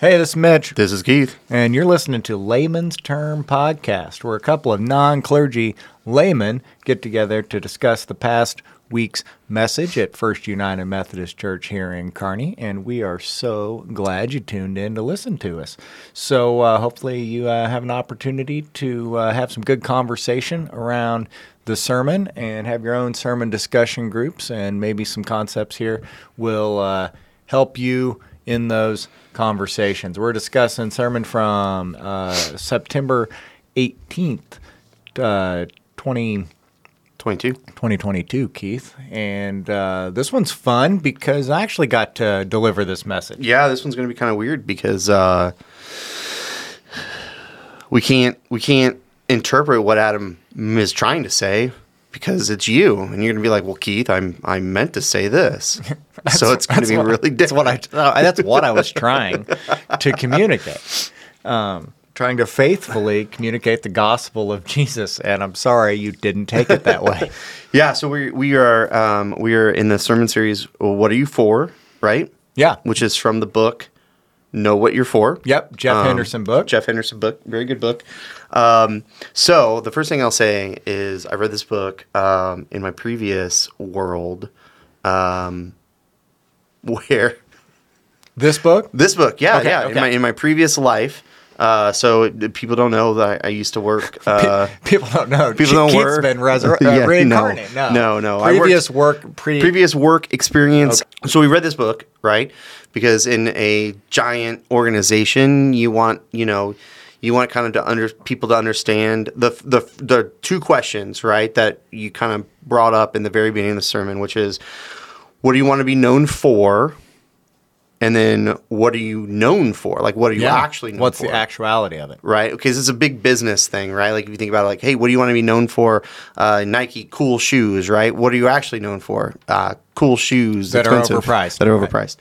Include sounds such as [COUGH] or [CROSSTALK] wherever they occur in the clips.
Hey, this is Mitch, This is Keith. and you're listening to Layman's Term Podcast, where a couple of non clergy laymen get together to discuss the past week's message at First United Methodist Church here in Kearney. And we are so glad you tuned in to listen to us. So, uh, hopefully, you uh, have an opportunity to uh, have some good conversation around the sermon and have your own sermon discussion groups, and maybe some concepts here will uh, help you in those conversations. We're discussing sermon from uh, September 18th, uh, 20, 22. 2022, Keith. And uh, this one's fun because I actually got to deliver this message. Yeah, this one's going to be kind of weird because uh, we can't we can't interpret what Adam is trying to say because it's you, and you're going to be like, "Well, Keith, I'm I meant to say this," [LAUGHS] so it's going to be what- really That's what. I. that's what I was [LAUGHS] trying to communicate. Um, trying to faithfully communicate the gospel of Jesus, and I'm sorry you didn't take it that way. [LAUGHS] Yeah, so we we are um, we are in the sermon series. What are you for? Right, Yeah. which is from the book Know What You're For. Yep. Jeff Um, Henderson book. Jeff Henderson book, very good book. Um, so the first thing I'll say is I read this book um, in my previous world, um, [LAUGHS] where This book. this book, yeah, Okay, yeah, okay. in my in my previous life. Uh, so people don't know that I, I used to work. [LAUGHS] Uh, People don't know. People don't Keith's work. been resur- [LAUGHS] uh, Yeah, no. reincarnated. No, No, no, I worked- Previous work, pre- previous work experience. So we read this book, right? Because in a giant organization, you want you know you want kind of to under people to understand the the the two questions, right? That you kind of brought up in the very beginning of the sermon, which is what do you want to be known for, and then what are you known for? Like what are you Yeah. actually known What's for? the actuality of it? right? Because it's a big business thing, right? Like if you think about it, like, hey, what do you want to be known for? Uh, Nike cool shoes, right? What are you actually known for? Uh, cool shoes That are overpriced, That are right. overpriced.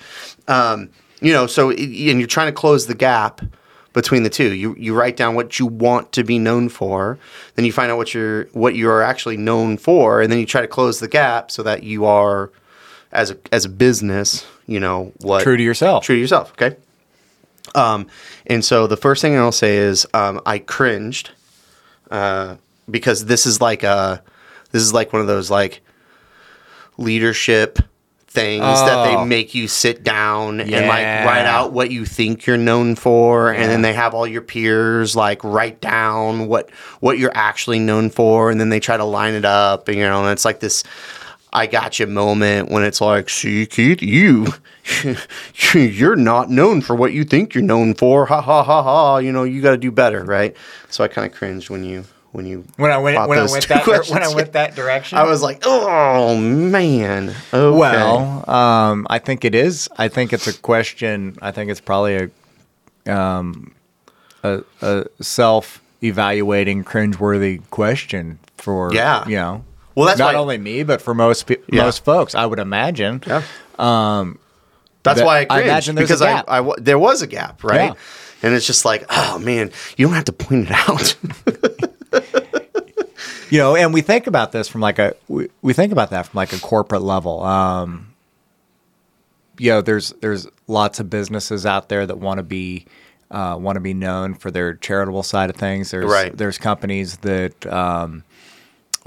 Um, you know, so it- and you're trying to close the gap between the two. You you write down what you want to be known for, then you find out what you're what you are actually known for, and then you try to close the gap so that you are as a as a business, you know what True to yourself. true to yourself. Okay. Um, and so the first thing I'll say is um, I cringed uh, because this is like a this is like one of those like leadership things that Oh. they make you sit down and like write out what you think you're known for and then they have all your peers like write down what what you're actually known for and then they try to line it up and you know and it's like this I got you moment when it's like, see, Keith, you, [LAUGHS] you're not known for what you think you're known for. Ha ha ha ha. You know, you got to do better, right? So I kind of cringed when you when you When I went, when I went that, when I went that direction. I was like, oh man. Okay. Well, um, I think it is. I think it's a question. I think it's probably a, um, a, a self-evaluating, cringeworthy question for Yeah. you know. Well, that's not why- only me, but for most pe- Yeah. most folks, I would imagine. yeah. Um, that's that- why I I cringed imagine there's a because I, gap. I there was a gap, right? Yeah. And it's just like, oh man, you don't have to point it out. [LAUGHS] You know, and we think about this from like a we, we think about that from like a corporate level. Um, you know, there's there's lots of businesses out there that want to be uh, want to be known for their charitable side of things. There's Right. there's companies that um,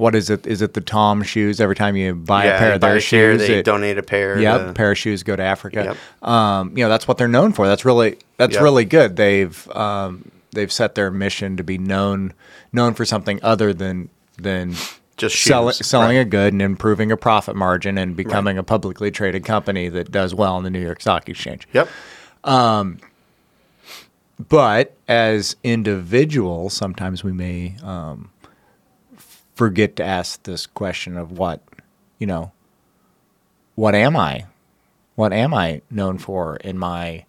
what is it? Is it the TOMS shoes? Every time you buy a pair of their shoes, they it- donate a pair. Yep, to- pair of shoes go to Africa. Yep. Um, you know that's what they're known for. That's really that's Yep. really good. They've um, they've set their mission to be known known for something other than than Just sell, selling right. a good and improving a profit margin and becoming a publicly traded company that does well on the New York Stock Exchange. Yep. But as individuals, sometimes we may um, forget to ask this question of what, you know, what am I? What am I known for in my,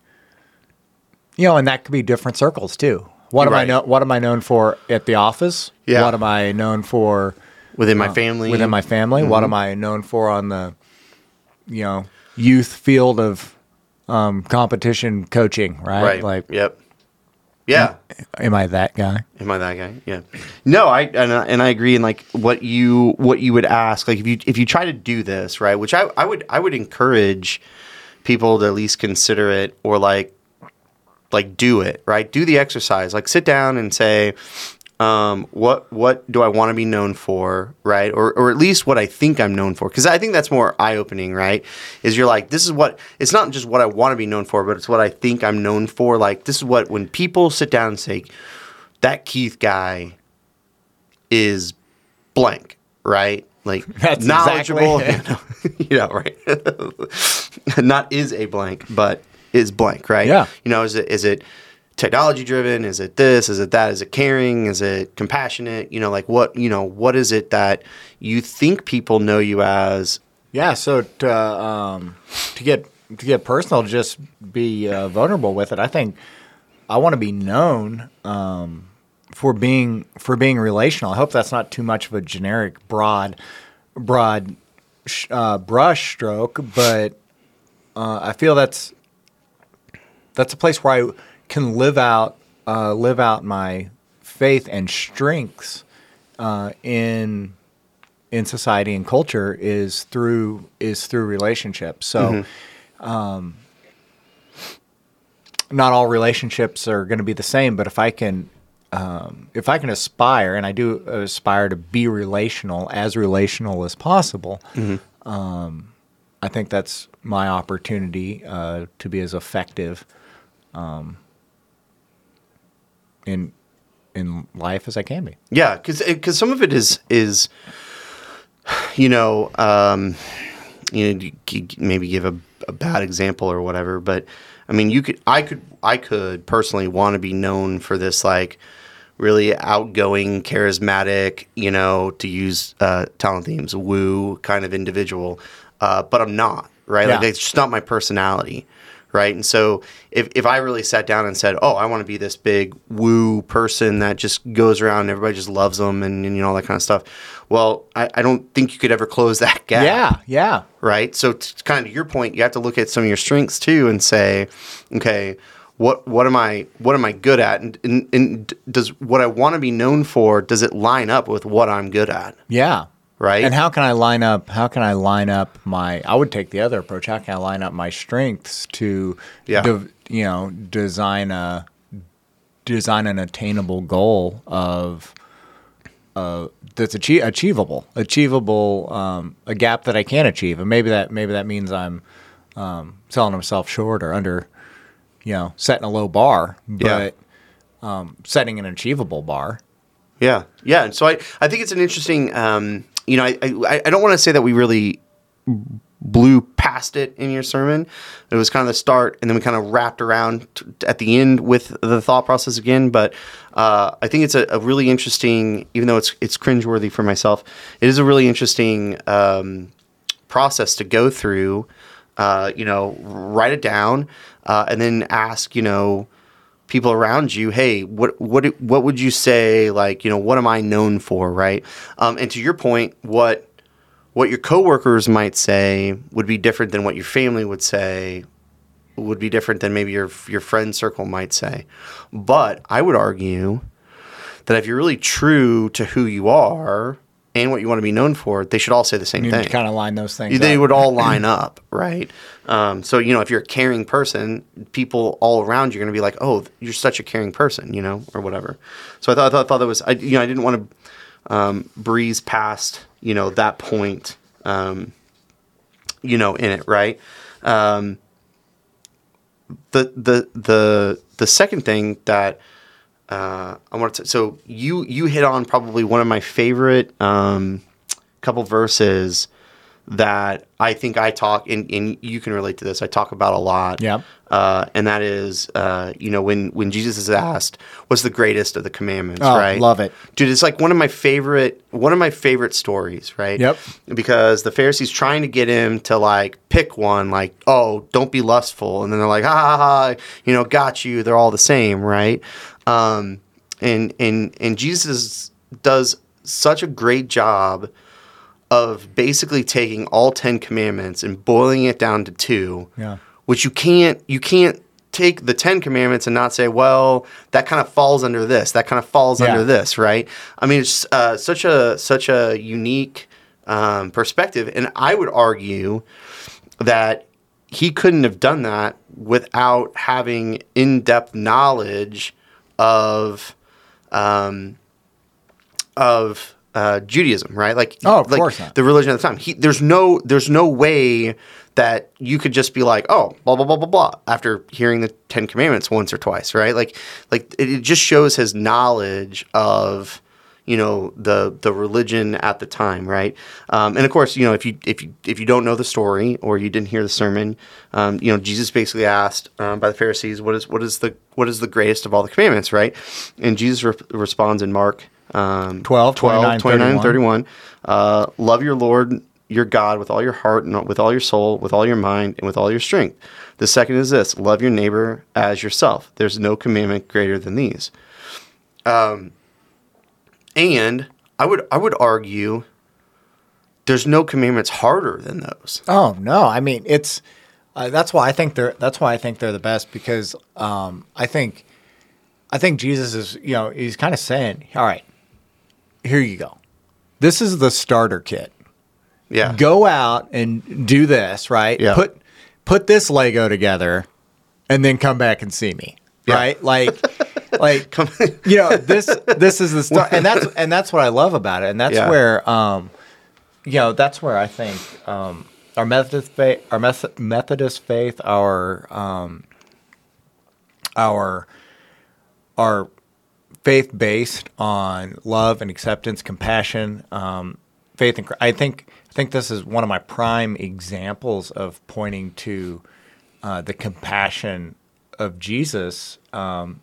you know, and that could be different circles too. What am I know? What am I known for at the office? Yeah. What am I known for Within my family. Uh, within my family? What am I known for on the, you know, youth field of um, competition coaching? Right? right. Like, yep. Yeah. am I that guy? Am I that guy? Yeah. No, I and, I and I agree. And like what you what you would ask, like if you if you try to do this right, which I I would I would encourage people to at least consider it, or like like do it right do the exercise like sit down and say um, what what do I want to be known for, right? Or or at least what I think I'm known for, because I think that's more eye opening, right? Is you're like this is what it's not just what I want to be known for, but it's what I think I'm known for. Like this is what when people sit down and say that Keith guy is blank, right? Like [LAUGHS] That's knowledgeable, exactly- [LAUGHS] you know, [LAUGHS] right? not is a blank, but is blank, right? Yeah. You know, is it is it technology driven? Is it this? Is it that? Is it caring? Is it compassionate? You know, like what you know, what is it that you think people know you as? Yeah, so to um, to get to get personal, just be uh, vulnerable with it. I think I want to be known um, for being for being relational. I hope that's not too much of a generic, broad, broad uh, brush stroke, but uh, I feel that's that's a place where I can live out uh, live out my faith and strengths uh, in in society and culture is through is through relationships. So, um, not all relationships are going to be the same. But if I can, um, if I can aspire, and I do aspire to be relational, as relational as possible, um, I think that's my opportunity uh, to be as effective um, in in life as I can be. Yeah, because because some of it is is you know um, you know maybe give a, a bad example or whatever, but I mean you could I could I could personally want to be known for this like really outgoing, charismatic, you know, to use uh, talent themes, woo kind of individual, uh, but I'm not right. Like it's just not my personality. Right. And so if, if I really sat down and said, Oh, I want to be this big woo person that just goes around and everybody just loves them and, and you know, all that kind of stuff. Well, I, I don't think you could ever close that [LAUGHS] gap. Yeah, yeah. Right. So to kind of your point, you have to look at some of your strengths too and say, okay, what what am I what am I good at? And, and, and does what I want to be known for, does it line up with what I'm good at? Yeah. Right. And how can I line up? How can I line up my? I would take the other approach. How can I line up my strengths to, Yeah. de- you know, design a design an attainable goal of uh, that's achie- achievable, achievable, um, a gap that I can achieve, and maybe that maybe that means I'm um, selling myself short or under, you know, setting a low bar, Yeah. but um, setting an achievable bar. Yeah, yeah. And so I, I think it's an interesting. Um, you know, I, I, I don't want to say that we really blew past it in your sermon. It was kind of the start, and then we kind of wrapped around t- at the end with the thought process again. But uh, I think it's a, a really interesting, even though it's it's cringeworthy for myself, it is a really interesting um, process to go through. Uh, you know, write it down, uh, and then ask. You know people around you, hey, what what what would you say? Like, you know, what am I known for, right? Um, and to your point, what what your coworkers might say would be different than what your family would say, would be different than maybe your your friend circle might say. But I would argue that if you're really true to who you are and what you want to be known for, they should all say the same You thing kind of line those things. they up. would all [CLEARS THROAT] line up, right? Um, so you know, if you're a caring person, people all around you are going to be like, "Oh, you're such a caring person," you know, or whatever. So I thought, I thought, I thought that was, I, you know, I didn't want to um, breeze past, you know, that point, um, you know, in it, right? Um, the the the the second thing that uh, I want to so you you hit on probably one of my favorite um, couple verses that I think I talk and, and you can relate to this. I talk about a lot. Yep. Uh, and that is, uh, you know, when when Jesus is asked, "What's the greatest of the commandments?" Oh, right? love it. dude. It's like one of my favorite one of my favorite stories, right? Yep. Because the Pharisees trying to get him to like pick one, like, "Oh, don't be lustful," and then they're like, "Ha ha ha," you know, got you. They're all the same, right? Um, and and and Jesus does such a great job of basically taking all 10 commandments and boiling it down to two Yeah. which you can't you can't take the 10 commandments and not say well that kind of falls under this that kind of falls Yeah. under this right i mean it's uh, such a such a unique um, perspective and i would argue that he couldn't have done that without having in-depth knowledge of um, of uh, Judaism, right? Like, Oh, of like course not. the religion at the time. He, there's no there's no way that you could just be like, oh, blah blah blah blah blah, after hearing the Ten Commandments once or twice, right? Like, like it, it just shows his knowledge of you know the the religion at the time, right? Um, and of course, you know if you if you if you don't know the story or you didn't hear the sermon, um, you know Jesus basically asked um, by the Pharisees, what is what is the what is the greatest of all the commandments, right? And Jesus re- responds in Mark um, 12, 12 29, 29, 31. 31. Uh, love your Lord your God with all your heart and with all your soul, with all your mind, and with all your strength. The second is this love your neighbor as yourself. There's no commandment greater than these. Um, and I would I would argue there's no commandments harder than those. Oh no, I mean it's uh, that's why I think they're that's why I think they're the best because um, I think I think Jesus is you know he's kind of saying all right here you go this is the starter kit Yeah. go out and do this right Yeah. put put this Lego together and then come back and see me Yeah. right like [LAUGHS] [LAUGHS] like [LAUGHS] you know this this is the start and that's and that's what I love about it and that's Yeah. where um you know that's where I think um our Methodist faith our Meth- Methodist faith our um our our faith based on love and acceptance compassion um faith in I think I think this is one of my prime examples of pointing to uh, the compassion of Jesus um,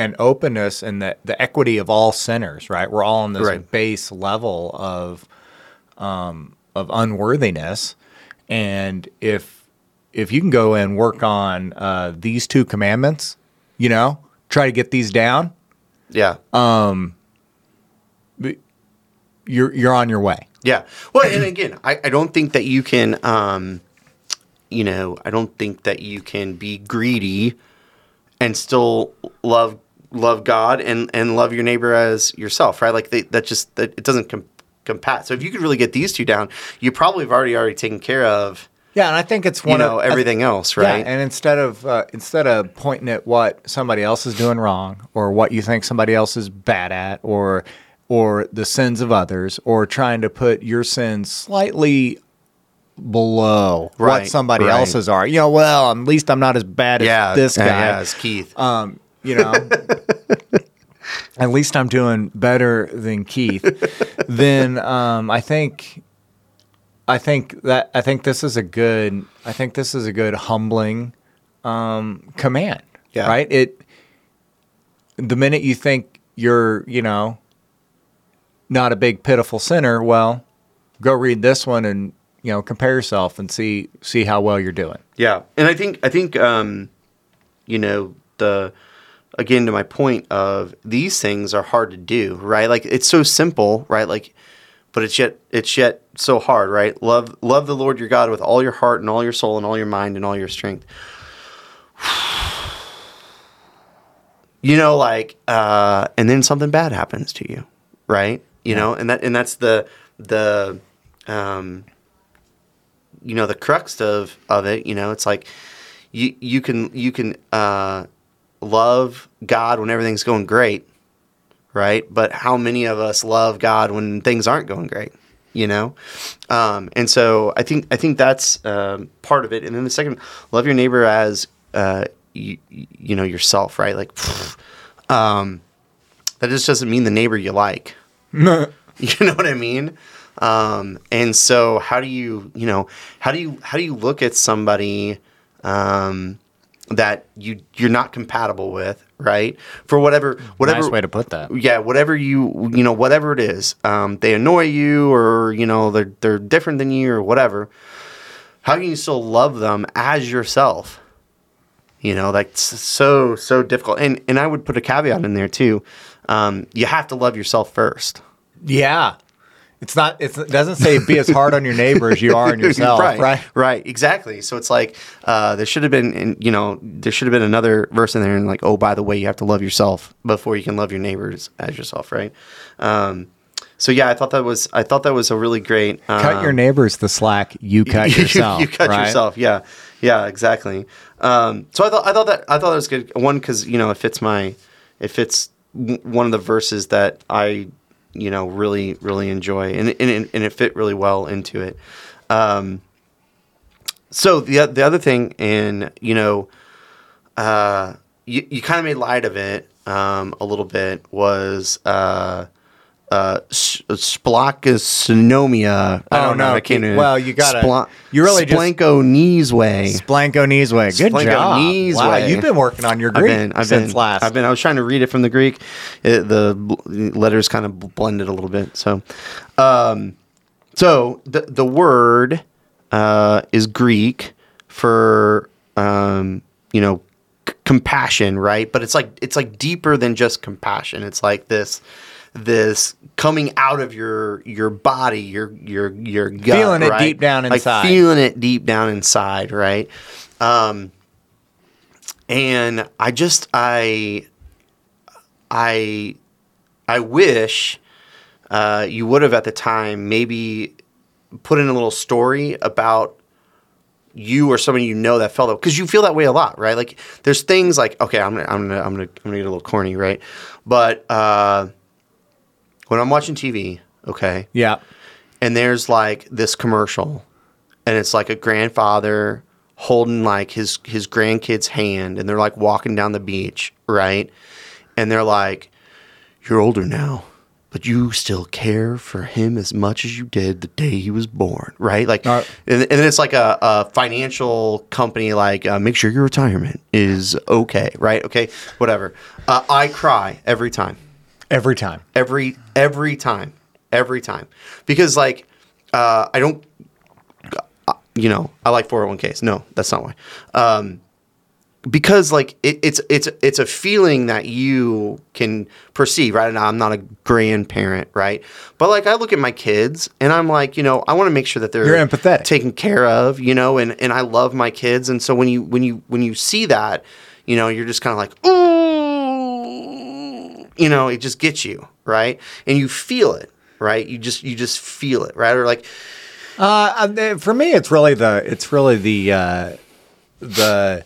and openness and the, the equity of all sinners, right? We're all on this Right. base level of um, of unworthiness, and if if you can go and work on uh, these two commandments, you know, try to get these down, yeah. Um. you're you're on your way. Yeah. Well, and again, I, I don't think that you can, um, you know, I don't think that you can be greedy and still love love God and and love your neighbor as yourself, right? Like they, that just that it doesn't com- compat. So if you could really get these two down, you probably have already already taken care of Yeah, and I think it's you one know of everything else, right? Yeah, and instead of uh, instead of pointing at what somebody else is doing wrong, or what you think somebody else is bad at, or or the sins of others, or trying to put your sins slightly below Right, what somebody right. else's are, you know, well, at least I'm not as bad as yeah, this guy. yeah, it's Keith. Um, you know, at least I'm doing better than Keith. then um, I think, I think that I think this is a good. I think this is a good humbling um, command. Yeah. Right. It. The minute you think you're, you know, not a big pitiful sinner, well, go read this one and you know compare yourself and see see how well you're doing. Yeah, and I think I think um, you know the again to my point of these things are hard to do, right? Like it's so simple, right? Like, but it's yet it's yet so hard, right? Love love the Lord your God with all your heart and all your soul and all your mind and all your strength. [SIGHS] You know, like, uh, and then something bad happens to you, right? You know, and that and that's the the um, you know the crux of of it you know it's like you you can you can uh love god when everything's going great right? But how many of us love god when things aren't going great you know? Um and so i think i think that's um part of it. And then the second love your neighbor as uh you, you know yourself right? Like um that just doesn't mean the neighbor you like. [LAUGHS] You know what I mean? Um, and so how do you, you know, how do you how do you look at somebody um, that you you're not compatible with, right? For whatever whatever nice way to put that. yeah, whatever you you know, whatever it is, um, they annoy you or you know they're they're different than you or whatever. How can you still love them as yourself? You know, that's so so difficult. And and I would put a caveat in there too. Um, you have to love yourself first. Yeah. It's not. It's, it doesn't say be as hard on your neighbor as you are on [LAUGHS] yourself, right? right, right, exactly. So it's like uh, there should have been, in, you know, there should have been another verse in there, and like, oh, by the way, you have to love yourself before you can love your neighbors as yourself, right? Um, so yeah, I thought that was I thought that was a really great. cut um, your neighbors the slack. You cut [LAUGHS] yourself. [LAUGHS] You, cut right? yourself. Yeah, yeah, exactly. Um, so I thought I thought that I thought it was good. One because you know it fits my it fits one of the verses that I you know really really enjoy and and, and it fit really well into it. Um, so the the other thing, and you know, uh, you you kind of made light of it um, a little bit was. Uh, uh, Splachysnomia. I Oh, don't know. no. I can't. even- Well, you gotta- Spla- you really just- splanchnizomai. Splanko knees way. Good Splanko job. wow, you've been working on your I've Greek been, I've since been, last. I've been. I was trying to read it from the Greek. It, the letters kind of blended a little bit. So, um, so the the word uh, is Greek for um, you know c- compassion, right? But it's like it's like deeper than just compassion. It's like this this coming out of your your body, your your your gut, Feeling it deep down Like inside. feeling it deep down inside, right? Um, and I just I I I wish uh, you would have at the time maybe put in a little story about you or somebody you know that felt that because you feel that way a lot, right? Like there's things like okay, I'm gonna I'm gonna I'm gonna I'm gonna get a little corny, right? But uh, when I'm watching TV, okay, yeah. and there's like this commercial and it's like a grandfather holding like his his grandkid's hand and they're like walking down the beach right? And they're like you're older now but you still care for him as much as you did the day he was born right? Like Uh, and, and then it's like a, a financial company like uh, make sure your retirement is okay right? Okay whatever. Uh, i cry every time Every time. every every time. Every time. Because like uh i don't uh, you know i like 401ks no that's not why. Um because like it, it's it's it's a feeling that you can perceive right? Now i'm not a grandparent right? But like i look at my kids and i'm like you know i want to make sure that they're You're empathetic. taken care of you know and and i love my kids. And so when you when you when you see that you know you're just kind of like ooh you know it just gets you right and you feel it right you just you just feel it right or like Uh, uh, for me, it's really the it's really the uh, the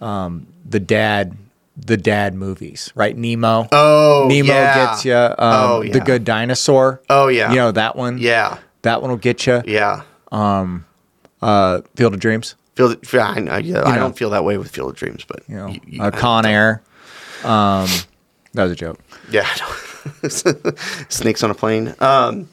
um, the dad the dad movies, right? Nemo. oh Nemo yeah. gets you. Um, Oh, The. Good Dinosaur. Oh, yeah. You know that one. yeah That one will get you. yeah Uh, Field of Dreams. Field. feel I, I, yeah, I know. don't feel that way with Field of Dreams, but You know, you- you- uh, Con Air. Um, that was a joke. yeah, [LAUGHS] snakes on a plane. Um,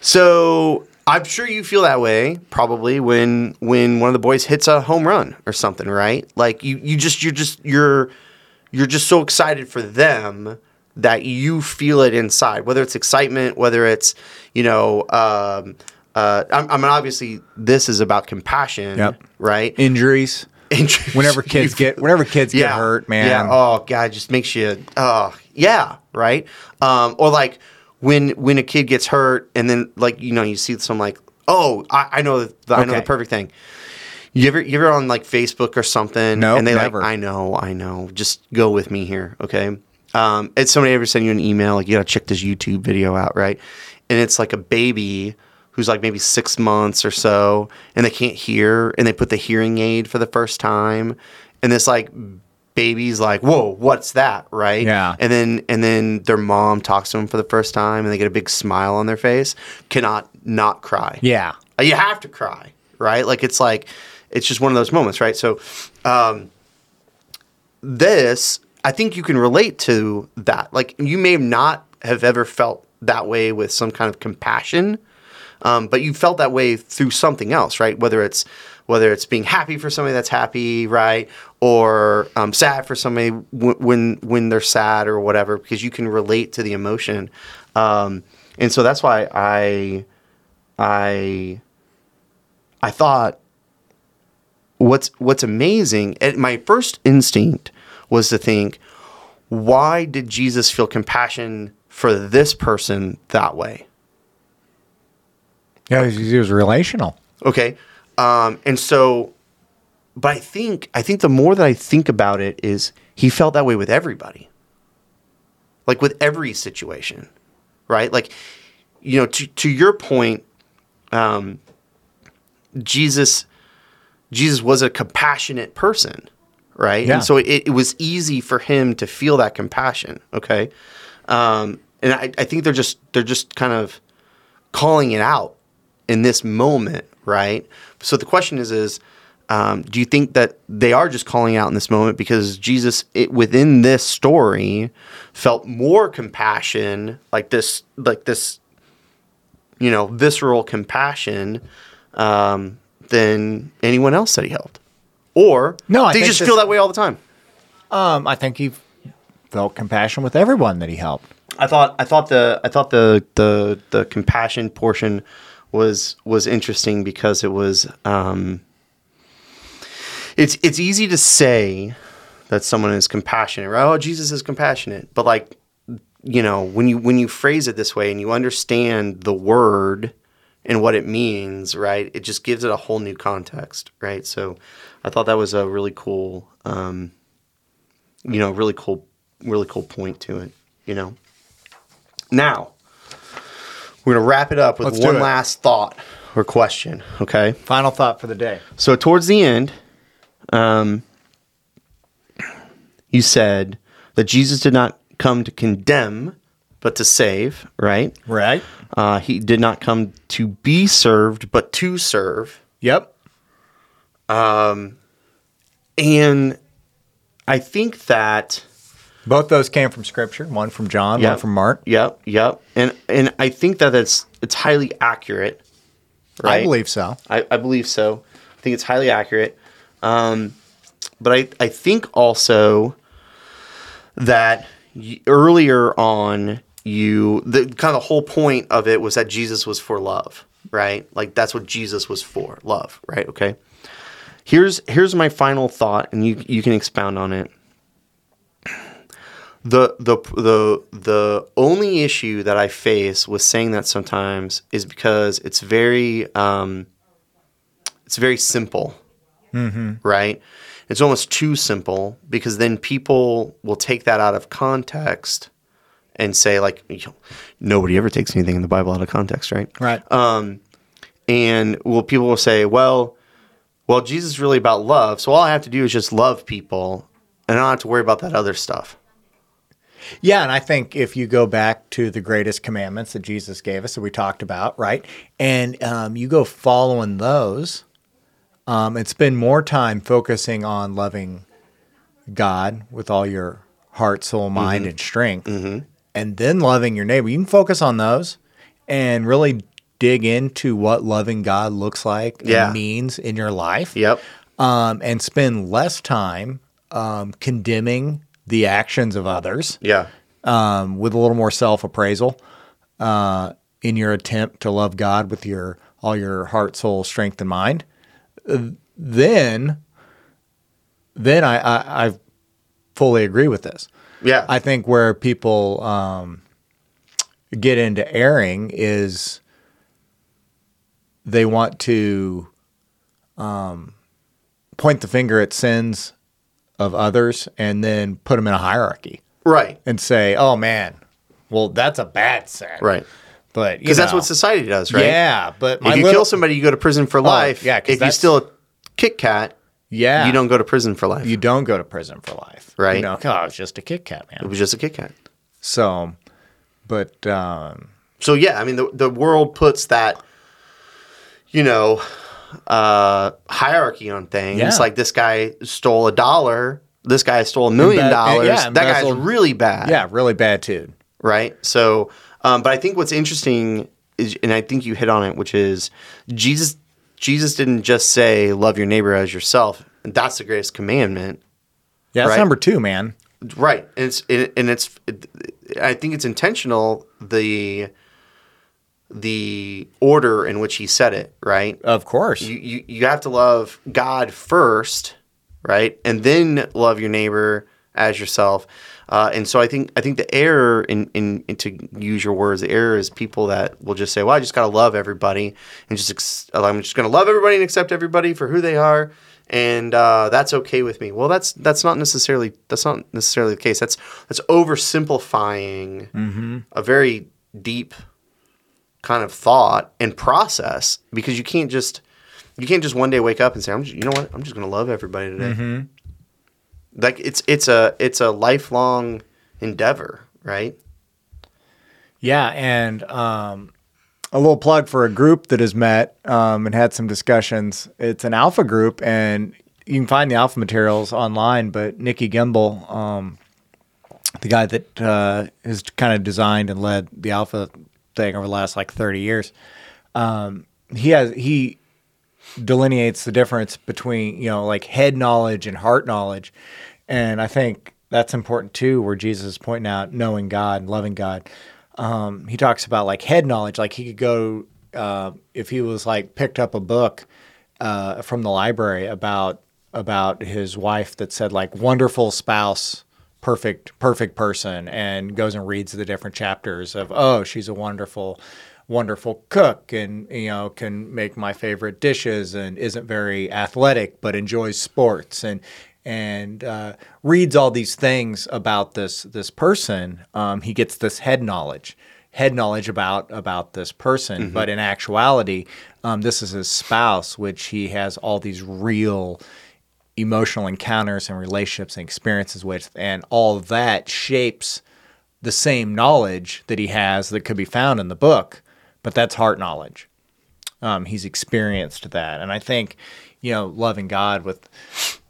so I'm sure you feel that way probably when when one of the boys hits a home run or something, right? Like you you just you're just you're you're just so excited for them that you feel it inside, whether it's excitement, whether it's you know. Um, uh, I, I mean, obviously, this is about compassion, Yep. right? Injuries. Whenever kids get whenever kids get hurt, man. Yeah. Oh God, it just makes you. Oh yeah. Right. Um, or like when when a kid gets hurt, and then like you know you see some like oh I, I know the, I know the perfect thing. You ever you ever on like Facebook or something? No, and they never. like I know I know. Just go with me here, okay? Um, it's somebody ever send you an email like you gotta check this YouTube video out, right? And it's like a baby who's like maybe six months or so, and they can't hear, and they put the hearing aid for the first time, and this like baby's like, "Whoa, what's that?" Right? Yeah. And then and then their mom talks to them for the first time, and they get a big smile on their face. Cannot not cry. Yeah. Uh, You have to cry, right? Like it's like it's just one of those moments, right? So, um, this I think you can relate to that. Like you may not have ever felt that way with some kind of compassion, um, but you felt that way through something else, right? Whether it's whether it's being happy for somebody that's happy, right, or um, sad for somebody w- when when they're sad or whatever, because you can relate to the emotion, um, and so that's why I I I thought what's what's amazing. And my first instinct was to think, why did Jesus feel compassion for this person that way? Yeah, he was, relational. Okay, um, and so, but I think I think the more that I think about it is he felt that way with everybody, like with every situation, right? Like you know, to to your point, um, Jesus, Jesus was a compassionate person, right? Yeah. And so it, it was easy for him to feel that compassion. Okay, um, and I, I think they're just they're just kind of calling it out in this moment, right? So the question is, is um, do you think that they are just calling out in this moment because Jesus, it, within this story, felt more compassion, like this, like this, you know, visceral compassion, um, than anyone else that he helped, or No, I they think just this- feel that way all the time. Um, I think he felt compassion with everyone that he helped. I thought I thought the I thought the the the compassion portion was was interesting because it was um it's it's easy to say that someone is compassionate, right? Oh, Jesus is compassionate. But like you know, when you when you phrase it this way and you understand the word and what it means, right? It just gives it a whole new context, right? So I thought that was a really cool um you know, really cool really cool point to it, you know. Now, we're going to wrap it up with Let's one last thought or question, okay? Final thought for the day. So, towards the end, um, you said that Jesus did not come to condemn, but to save, right? Right. Uh, he did not come to be served, but to serve. Yep. And I think that Both those came from Scripture. One from John. Yep. One from Mark. Yep, yep. And and I think that it's it's highly accurate. Right? I believe so. I, I believe so. I think it's highly accurate. Um, but I, I think also that y- earlier on, you the kind of the whole point of it was that Jesus was for love, right? Like that's what Jesus was for, love, right? Okay. Here's here's my final thought, and you you can expound on it. The the the the only issue that I face with saying that sometimes is because it's very um, it's very simple, right? It's almost too simple because then people will take that out of context and say like you know, nobody ever takes anything in the Bible out of context, right? Right. And well, people will say, well, well, Jesus is really about love, so all I have to do is just love people, and I don't have to worry about that other stuff. Yeah, and I think if you go back to the greatest commandments that Jesus gave us that we talked about, right, and um, you go following those, um, and spend more time focusing on loving God with all your heart, soul, mind, and strength, and then loving your neighbor. You can focus on those and really dig into what loving God looks like Yeah. and means in your life Yep. um, and spend less time um, condemning the actions of others Yeah. um, with a little more self appraisal uh, in your attempt to love God with your all your heart, soul, strength, and mind. Then, then I, I, I fully agree with this. Yeah. I think where people um, get into erring is they want to um, point the finger at sins of others and then put them in a hierarchy right. and say, "Oh man, well that's a bad sin." Right. But Because that's what society does, right? Yeah, but If you little- kill somebody, you go to prison for life. yeah, If you steal a Kit Kat, yeah, you don't go to prison for life. you don't go to prison for life, Right. You know, oh, it's just a Kit Kat, man. it was just a Kit Kat. So, but um, So yeah, I mean the the world puts that, you know, uh, hierarchy on things. Yeah. Like this guy stole a dollar. This guy stole a million dollars. yeah, that guy's really bad. yeah, really bad too. right? So, um, but I think what's interesting is, and I think you hit on it, which is Jesus. Jesus didn't just say "love your neighbor as yourself." And that's the greatest commandment, Yeah, that's Right. number two, man. right? And it's and and it's. I think it's intentional the the order in which he said it, right? Of course. You, you you have to love God first, right, and then love your neighbor as yourself. Uh, and so I think I think the error in, in, in to use your words, the error is people that will just say, "Well, I just gotta love everybody and just ex- I'm just gonna love everybody and accept everybody for who they are, and uh, that's okay with me." Well, that's that's not necessarily that's not necessarily the case. That's that's oversimplifying a very deep kind of thought and process because you can't just you can't just one day wake up and say I'm just, you know what I'm just going to love everybody today. Mm-hmm. Like it's it's a it's a lifelong endeavor, right? Yeah, and um, a little plug for a group that has met um, and had some discussions. It's an alpha group, and you can find the alpha materials online. But Nicky Gumbel, um, the guy that uh, has kind of designed and led the alpha thing over the last like 30 years, um, he has he delineates the difference between you know like head knowledge and heart knowledge, and I think that's important too. Where Jesus is pointing out knowing God and loving God. Um, he talks about like head knowledge, like he could go uh, if he was like picked up a book uh, from the library about about his wife that said like wonderful spouse perfect perfect person and goes and reads the different chapters of oh she's a wonderful wonderful cook and you know can make my favorite dishes and isn't very athletic but enjoys sports and and uh, reads all these things about this this person. Um, he gets this head knowledge head knowledge about about this person. But in actuality um, this is his spouse which he has all these real emotional encounters and relationships and experiences with, and all that shapes the same knowledge that he has that could be found in the book, but that's heart knowledge. Um, he's experienced that, and I think, you know, loving God with,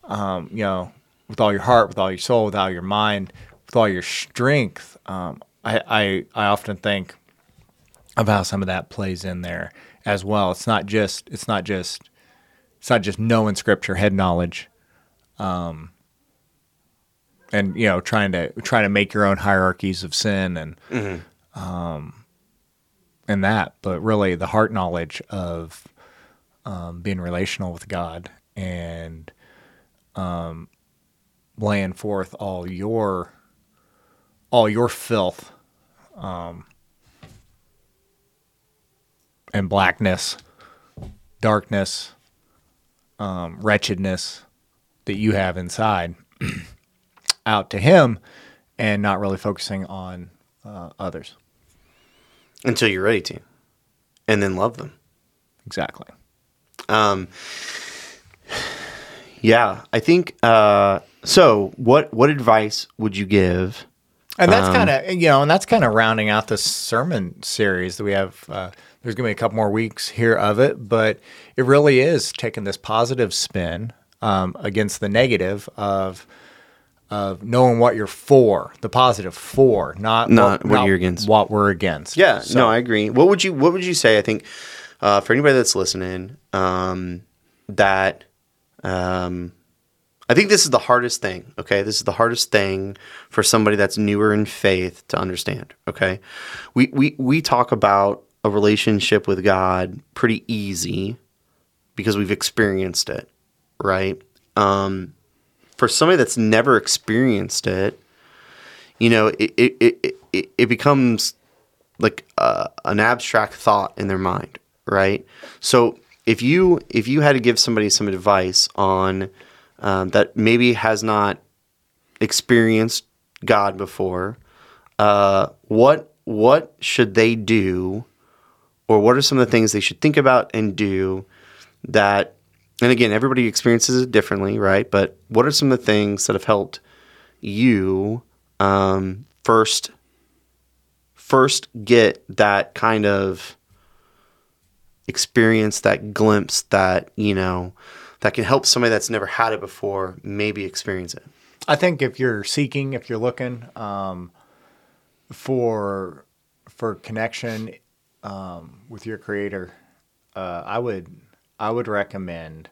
um, you know, with all your heart, with all your soul, with all your mind, with all your strength. Um, I, I I often think of how some of that plays in there as well. It's not just it's not just it's not just knowing scripture, head knowledge, um, and you know trying to trying to make your own hierarchies of sin and um, and that, but really the heart knowledge of um, being relational with God and um, laying forth all your all your filth um, and blackness, darkness, um, wretchedness that you have inside [CLEARS THROAT] out to Him, and not really focusing on uh, others. Until you're ready to, and then love them. Exactly. Um, yeah, I think. Uh, so, what what advice would you give? And that's Um, kind of you know, and that's kind of rounding out the sermon series that we have. Uh, there's going to be a couple more weeks here of it, but it really is taking this positive spin um, against the negative of of knowing what you're for, the positive for, not Not what you're against. what we're against. Yeah, So- no, I agree. What would you What would you say? I think uh, for anybody that's listening, um, that um, I think this is the hardest thing. Okay, this is the hardest thing for somebody that's newer in faith to understand. Okay, we we we talk about a relationship with God pretty easy because we've experienced it, right? Um, for somebody that's never experienced it, you know, it it it, it, it becomes like uh, an abstract thought in their mind, right? So if you if you had to give somebody some advice on um, that maybe has not experienced God before, uh, what what should they do, or what are some of the things they should think about and do that? And again, everybody experiences it differently, right? But what are some of the things that have helped you um, first first get that kind of experience, that glimpse, that you know, that can help somebody that's never had it before maybe experience it. I think if you're seeking, if you're looking um, for for connection um, with your creator, uh, I would I would recommend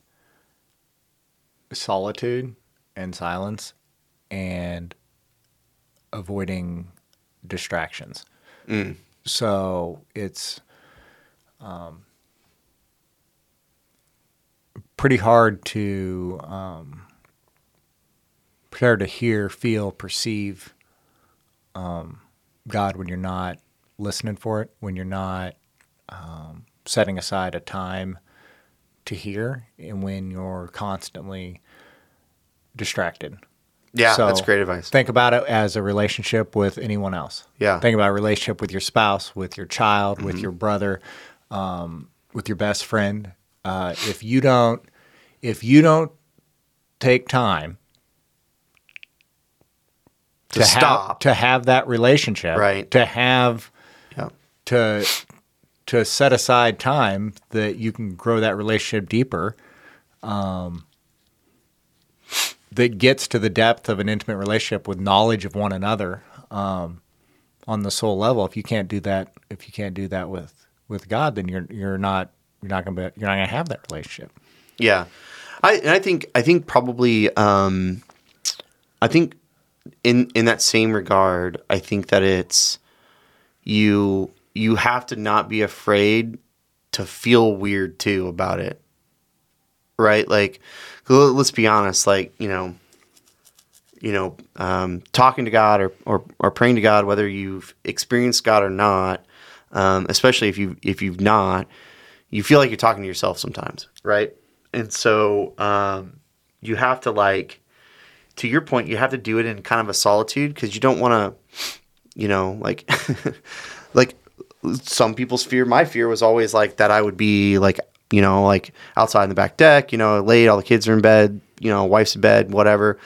solitude and silence and avoiding distractions. So it's um, pretty hard to um, prepare to hear, feel, perceive um, God when you're not listening for it, when you're not um, setting aside a time to hear, and when you're constantly distracted. Yeah, so that's great advice. Think about it as a relationship with anyone else. Yeah. Think about a relationship with your spouse, with your child, Mm-hmm. with your brother, um, with your best friend. Uh, if you don't, if you don't take time To have stop. to have that relationship, Right. To have Yeah. to to set aside time that you can grow that relationship deeper um, that gets to the depth of an intimate relationship with knowledge of one another um, on the soul level. If you can't do that if you can't do that with with God then you're you're not you're not gonna be, you're not gonna have that relationship. Yeah, I and I think I think probably um, I think in in that same regard, I think that it's you you have to not be afraid to feel weird too about it, right? Like, let's be honest, like you know, you know, um, talking to God or, or or praying to God, whether you've experienced God or not, um, especially if you if you've not, you feel like you're talking to yourself sometimes, right? And so um, you have to like, to your point, you have to do it in kind of a solitude because you don't want to, you know, like, [LAUGHS] like some people's fear. My fear was always like that I would be like, you know, like outside in the back deck, you know, late, all the kids are in bed, you know, wife's in bed, whatever,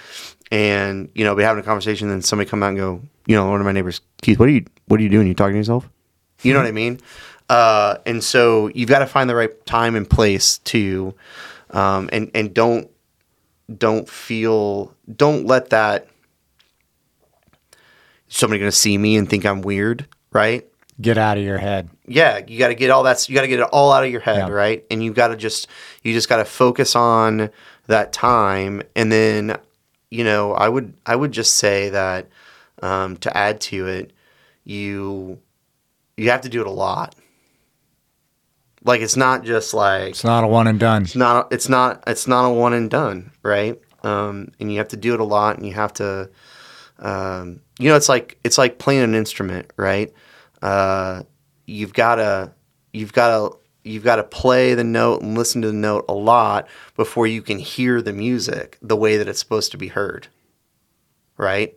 and you know, be having a conversation, and then somebody come out and go, you know, one of my neighbors, Keith, what are you, what are you doing? You talking to yourself? You know what I mean? [LAUGHS] Uh, and so you've got to find the right time and place to, um, and and don't don't feel don't let that somebody to see me and think I'm weird, right? Get out of your head Yeah, you got to get all that. You got to get it all out of your head, Yeah. right? And you got to just you just got to focus on that time, and then you know I would I would just say that um, to add to it, you you have to do it a lot. Like it's not just like it's not a one and done it's not it's not it's not a one and done right um, and you have to do it a lot and you have to um, you know it's like it's like playing an instrument right uh, you've got to you've got to you've got to play the note and listen to the note a lot before you can hear the music the way that it's supposed to be heard right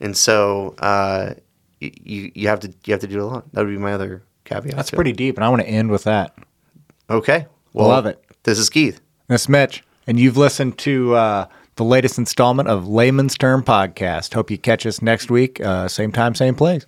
and so uh, you you have to you have to do a lot that would be my other caveat that's to it. pretty deep and I want to end with that okay well Love it. this is Keith That's Mitch, and you've listened to uh, the latest installment of Layman's Term Podcast. Hope you catch us next week, uh, same time, same place.